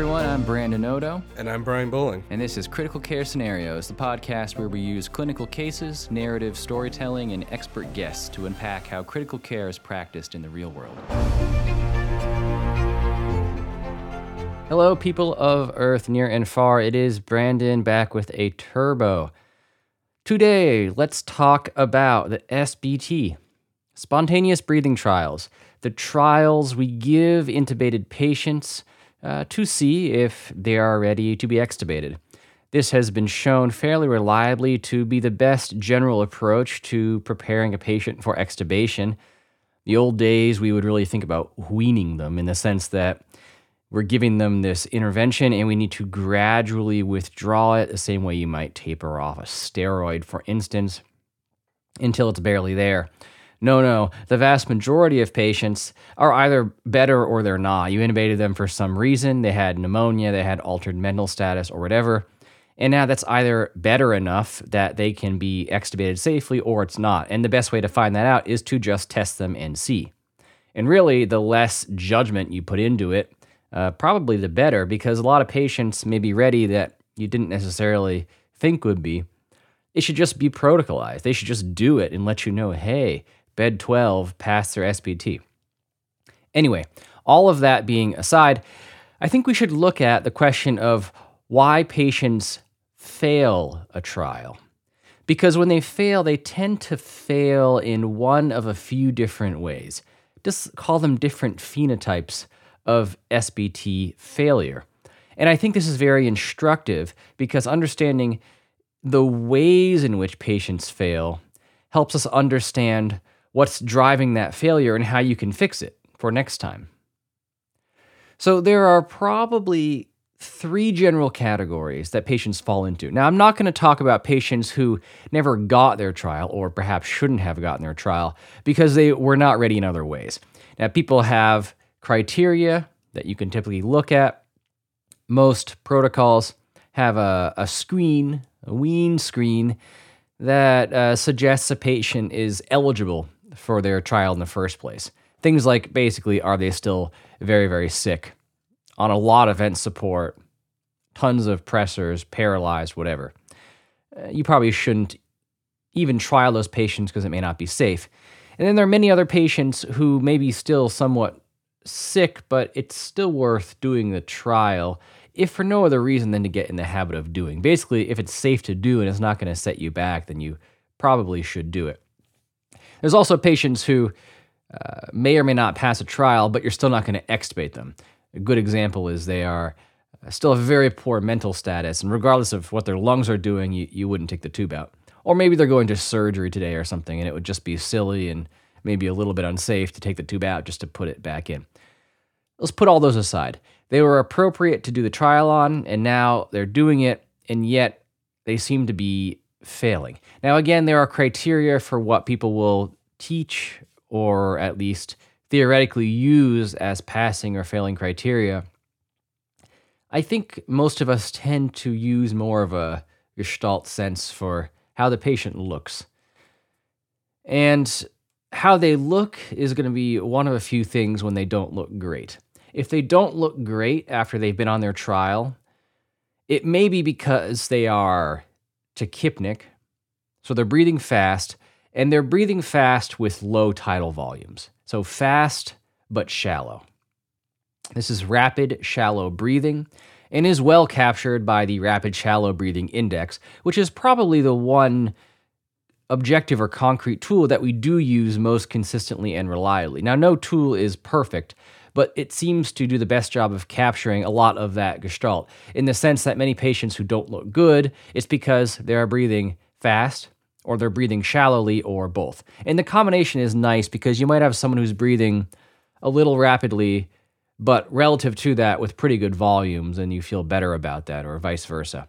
everyone. I'm Brandon Oto, And I'm Bryan Boling. and this is Critical Care Scenarios, the podcast where we use clinical cases, narrative storytelling, and expert guests to unpack how critical care is practiced in the real world. Hello, people of Earth near and far. It is Brandon back with a TIRBO. Today, let's talk about the SBT, spontaneous breathing trials, the trials we give intubated patients uh, to see if they are ready to be extubated. This has been shown fairly reliably to be the best general approach to preparing a patient for extubation. The old days, we would really think about weaning them in the sense that we're giving them this intervention and we need to gradually withdraw it the same way you might taper off a steroid, for instance, until it's barely there. No, no, the vast majority of patients are either better or they're not. You intubated them for some reason, they had pneumonia, they had altered mental status, or whatever. And now that's either better enough that they can be extubated safely or it's not. And the best way to find that out is to just test them and see. And really, the less judgment you put into it, uh, probably the better because a lot of patients may be ready that you didn't necessarily think would be. It should just be protocolized. They should just do it and let you know, hey, bed 12 passed their SBT. Anyway, all of that being aside, I think we should look at the question of why patients fail a trial. Because when they fail, they tend to fail in one of a few different ways. Just call them different phenotypes of SBT failure. And I think this is very instructive because understanding the ways in which patients fail helps us understand what's driving that failure and how you can fix it for next time. So, there are probably three general categories that patients fall into. Now, I'm not going to talk about patients who never got their trial or perhaps shouldn't have gotten their trial because they were not ready in other ways. Now, people have criteria that you can typically look at. Most protocols have a, a screen, a wean screen, that uh, suggests a patient is eligible for their trial in the first place. Things like basically, are they still very, very sick, on a lot of vent support, tons of pressors, paralyzed, whatever. Uh, you probably shouldn't even trial those patients because it may not be safe. And then there are many other patients who may be still somewhat sick, but it's still worth doing the trial if for no other reason than to get in the habit of doing. Basically, if it's safe to do and it's not going to set you back, then you probably should do it. There's also patients who uh, may or may not pass a trial, but you're still not going to extubate them. A good example is they are uh, still have very poor mental status, and regardless of what their lungs are doing, you, you wouldn't take the tube out. Or maybe they're going to surgery today or something, and it would just be silly and maybe a little bit unsafe to take the tube out just to put it back in. Let's put all those aside. They were appropriate to do the trial on, and now they're doing it, and yet they seem to be failing. Now, again, there are criteria for what people will teach or at least theoretically use as passing or failing criteria. I think most of us tend to use more of a gestalt sense for how the patient looks. And how they look is going to be one of a few things when they don't look great. If they don't look great after they've been on their trial, it may be because they are tachypneic, so they're breathing fast, and they're breathing fast with low tidal volumes. So fast but shallow. This is rapid, shallow breathing and is well captured by the Rapid Shallow Breathing Index, which is probably the one objective or concrete tool that we do use most consistently and reliably. Now, no tool is perfect, but it seems to do the best job of capturing a lot of that gestalt in the sense that many patients who don't look good, it's because they are breathing fast or they're breathing shallowly or both. And the combination is nice because you might have someone who's breathing a little rapidly, but relative to that with pretty good volumes, and you feel better about that, or vice versa.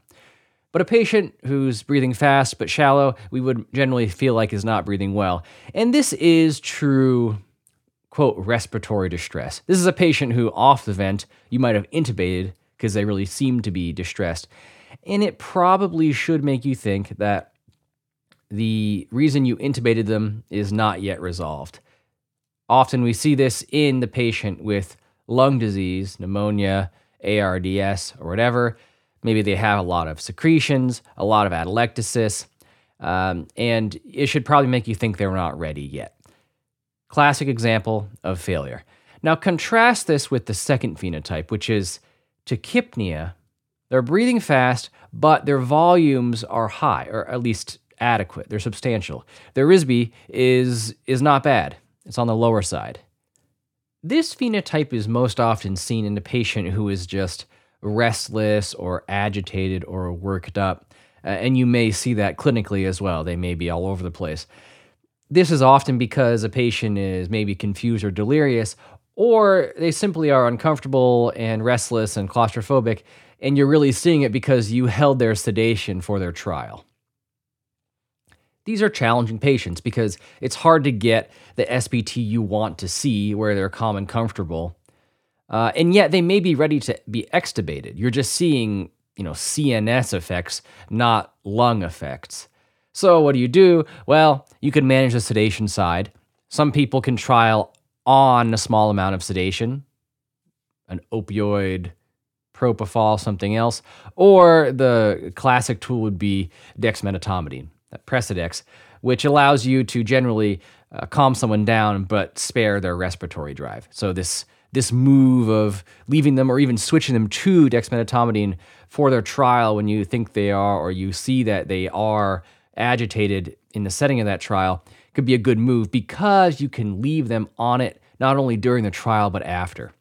But a patient who's breathing fast but shallow, we would generally feel like is not breathing well. And this is true, quote, respiratory distress. This is a patient who, off the vent, you might have intubated because they really seem to be distressed. And it probably should make you think that the reason you intubated them is not yet resolved. Often we see this in the patient with lung disease, pneumonia, ARDS or whatever. Maybe they have a lot of secretions, a lot of atelectasis, um, and it should probably make you think they're not ready yet. Classic example of failure. Now, contrast this with the second phenotype, which is tachypnea. They're breathing fast, but their volumes are high, or at least adequate. They're substantial. Their RSBI is, is not bad, it's on the lower side. This phenotype is most often seen in a patient who is just restless or agitated or worked up. Uh, and you may see that clinically as well. They may be all over the place. This is often because a patient is maybe confused or delirious, or they simply are uncomfortable and restless and claustrophobic, and you're really seeing it because you held their sedation for their trial. These are challenging patients because it's hard to get the SBT you want to see where they're calm and comfortable. Uh, and yet they may be ready to be extubated. You're just seeing, you know, CNS effects, not lung effects. So what do you do? Well, you can manage the sedation side. Some people can trial on a small amount of sedation, an opioid, propofol, something else, or the classic tool would be dexmedetomidine, that Precedex, which allows you to generally uh, calm someone down but spare their respiratory drive. So this this move of leaving them or even switching them to dexmedetomidine for their trial when you think they are or you see that they are agitated in the setting of that trial could be a good move because you can leave them on it not only during the trial but after.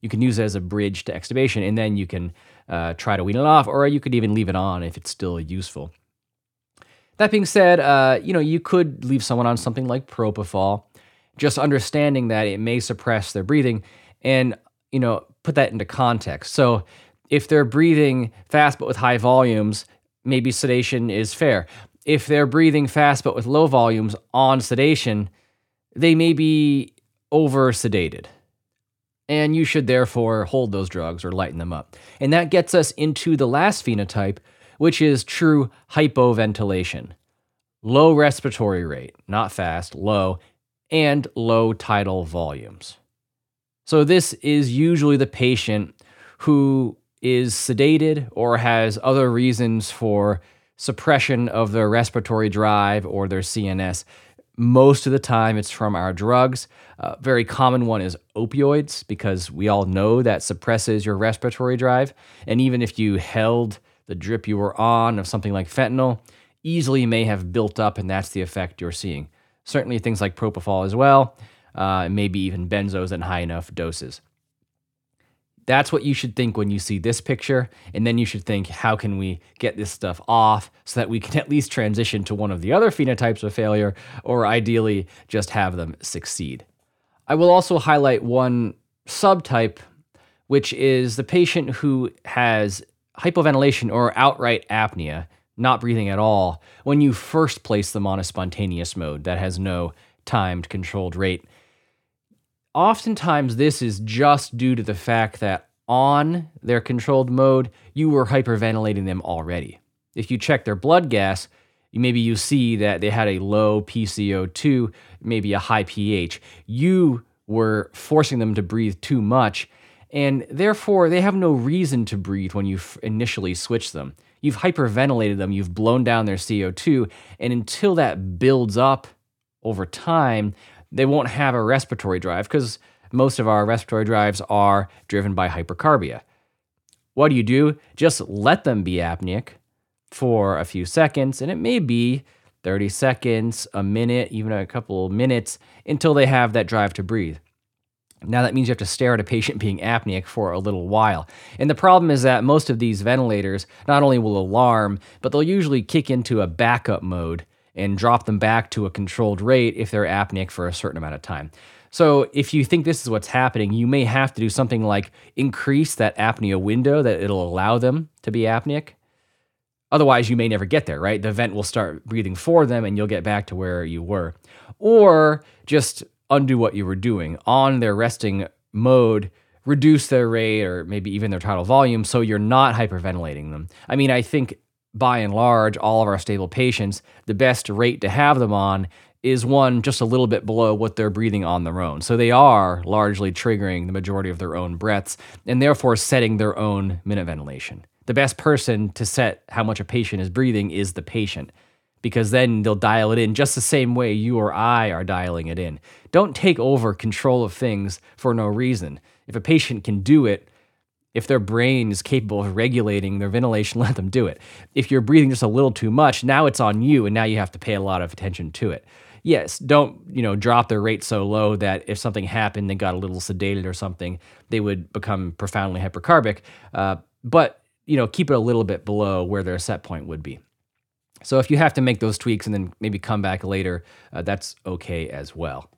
You can use it as a bridge to extubation, and then you can uh, try to wean it off, or you could even leave it on if it's still useful. That being said, uh, you know you could leave someone on something like propofol, just understanding that it may suppress their breathing, and you know put that into context. So if they're breathing fast but with high volumes, maybe sedation is fair if they're breathing fast but with low volumes on sedation, they may be over sedated. And you should therefore hold those drugs or lighten them up. And that gets us into the last phenotype, which is true hypoventilation. Low respiratory rate, not fast, low, and low tidal volumes. So, this is usually the patient who is sedated or has other reasons for suppression of their respiratory drive or their CNS. Most of the time, it's from our drugs. A very common one is opioids because we all know that suppresses your respiratory drive. And even if you held the drip you were on of something like fentanyl, easily may have built up, and that's the effect you're seeing. Certainly, things like propofol as well, uh, maybe even benzos in high enough doses. That's what you should think when you see this picture. And then you should think, how can we get this stuff off so that we can at least transition to one of the other phenotypes of failure, or ideally just have them succeed. I will also highlight one subtype, which is the patient who has hypoventilation or outright apnea, not breathing at all, when you first place them on a spontaneous mode that has no timed controlled rate oftentimes this is just due to the fact that on their controlled mode, you were hyperventilating them already. If you check their blood gas, maybe you see that they had a low PCO2, maybe a high pH. You were forcing them to breathe too much, and therefore they have no reason to breathe when you initially switch them. You've hyperventilated them, you've blown down their CO2, and until that builds up over time, they won't have a respiratory drive because most of our respiratory drives are driven by hypercarbia. What do you do? Just let them be apneic for a few seconds, and it may be 30 seconds, a minute, even a couple minutes until they have that drive to breathe. Now, that means you have to stare at a patient being apneic for a little while. And the problem is that most of these ventilators not only will alarm, but they'll usually kick into a backup mode and drop them back to a controlled rate if they're apneic for a certain amount of time. So if you think this is what's happening, you may have to do something like increase that apnea window that it'll allow them to be apneic. Otherwise, you may never get there, right? The vent will start breathing for them and you'll get back to where you were. Or just undo what you were doing on their resting mode, reduce their rate or maybe even their tidal volume so you're not hyperventilating them. I mean, I think by and large, all of our stable patients, the best rate to have them on is one just a little bit below what they're breathing on their own. So they are largely triggering the majority of their own breaths and therefore setting their own minute ventilation. The best person to set how much a patient is breathing is the patient because then they'll dial it in just the same way you or I are dialing it in. Don't take over control of things for no reason. If a patient can do it, if their brain is capable of regulating their ventilation, let them do it. If you're breathing just a little too much, now it's on you and now you have to pay a lot of attention to it. Yes, don't, you know, drop their rate so low that if something happened, they got a little sedated or something, they would become profoundly hypercarbic. Uh, but, you know, keep it a little bit below where their set point would be. So if you have to make those tweaks and then maybe come back later, uh, that's okay as well.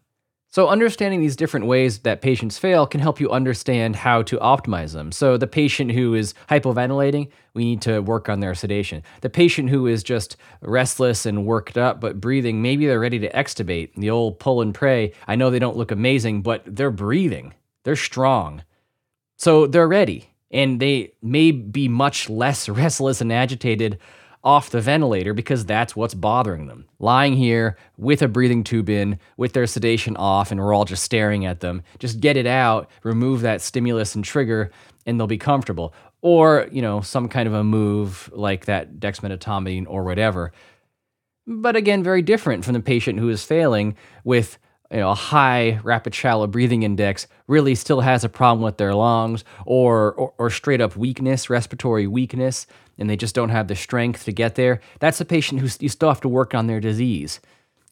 So, understanding these different ways that patients fail can help you understand how to optimize them. So, the patient who is hypoventilating, we need to work on their sedation. The patient who is just restless and worked up but breathing, maybe they're ready to extubate. The old pull and pray. I know they don't look amazing, but they're breathing, they're strong. So, they're ready, and they may be much less restless and agitated off the ventilator because that's what's bothering them. Lying here with a breathing tube in, with their sedation off, and we're all just staring at them. Just get it out, remove that stimulus and trigger, and they'll be comfortable. Or, you know, some kind of a move like that dexmedetomidine or whatever. But again, very different from the patient who is failing with you know, a high rapid shallow breathing index really still has a problem with their lungs or, or, or straight up weakness, respiratory weakness, and they just don't have the strength to get there. That's a patient who you still have to work on their disease,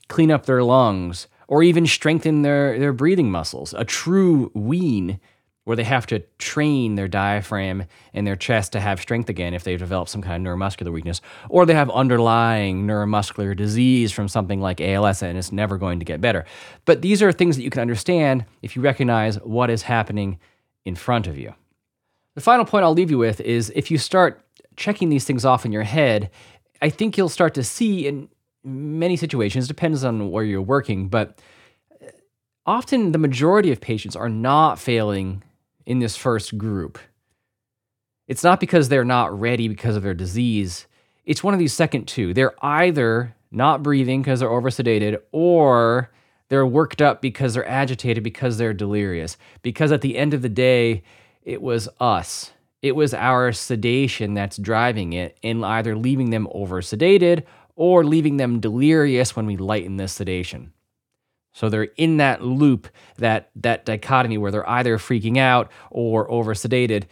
clean up their lungs, or even strengthen their, their breathing muscles. A true wean where they have to train their diaphragm and their chest to have strength again if they've developed some kind of neuromuscular weakness, or they have underlying neuromuscular disease from something like ALS and it's never going to get better. But these are things that you can understand if you recognize what is happening in front of you. The final point I'll leave you with is if you start checking these things off in your head, I think you'll start to see in many situations, depends on where you're working, but often the majority of patients are not failing in this first group. It's not because they're not ready because of their disease. It's one of these second two. They're either not breathing because they're oversedated or they're worked up because they're agitated because they're delirious. Because at the end of the day, it was us. It was our sedation that's driving it and either leaving them oversedated or leaving them delirious when we lighten the sedation. So they're in that loop, that that dichotomy where they're either freaking out or oversedated.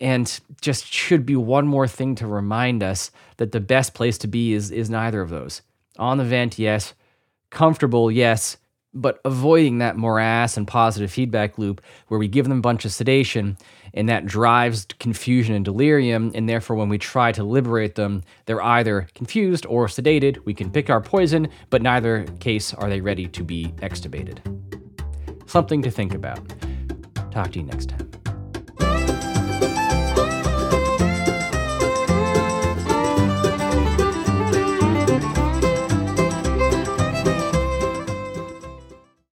And just should be one more thing to remind us that the best place to be is is neither of those. On the vent, yes. Comfortable, yes but avoiding that morass and positive feedback loop where we give them a bunch of sedation and that drives confusion and delirium. And therefore, when we try to liberate them, they're either confused or sedated. We can pick our poison, but neither case are they ready to be extubated. Something to think about. Talk to you next time.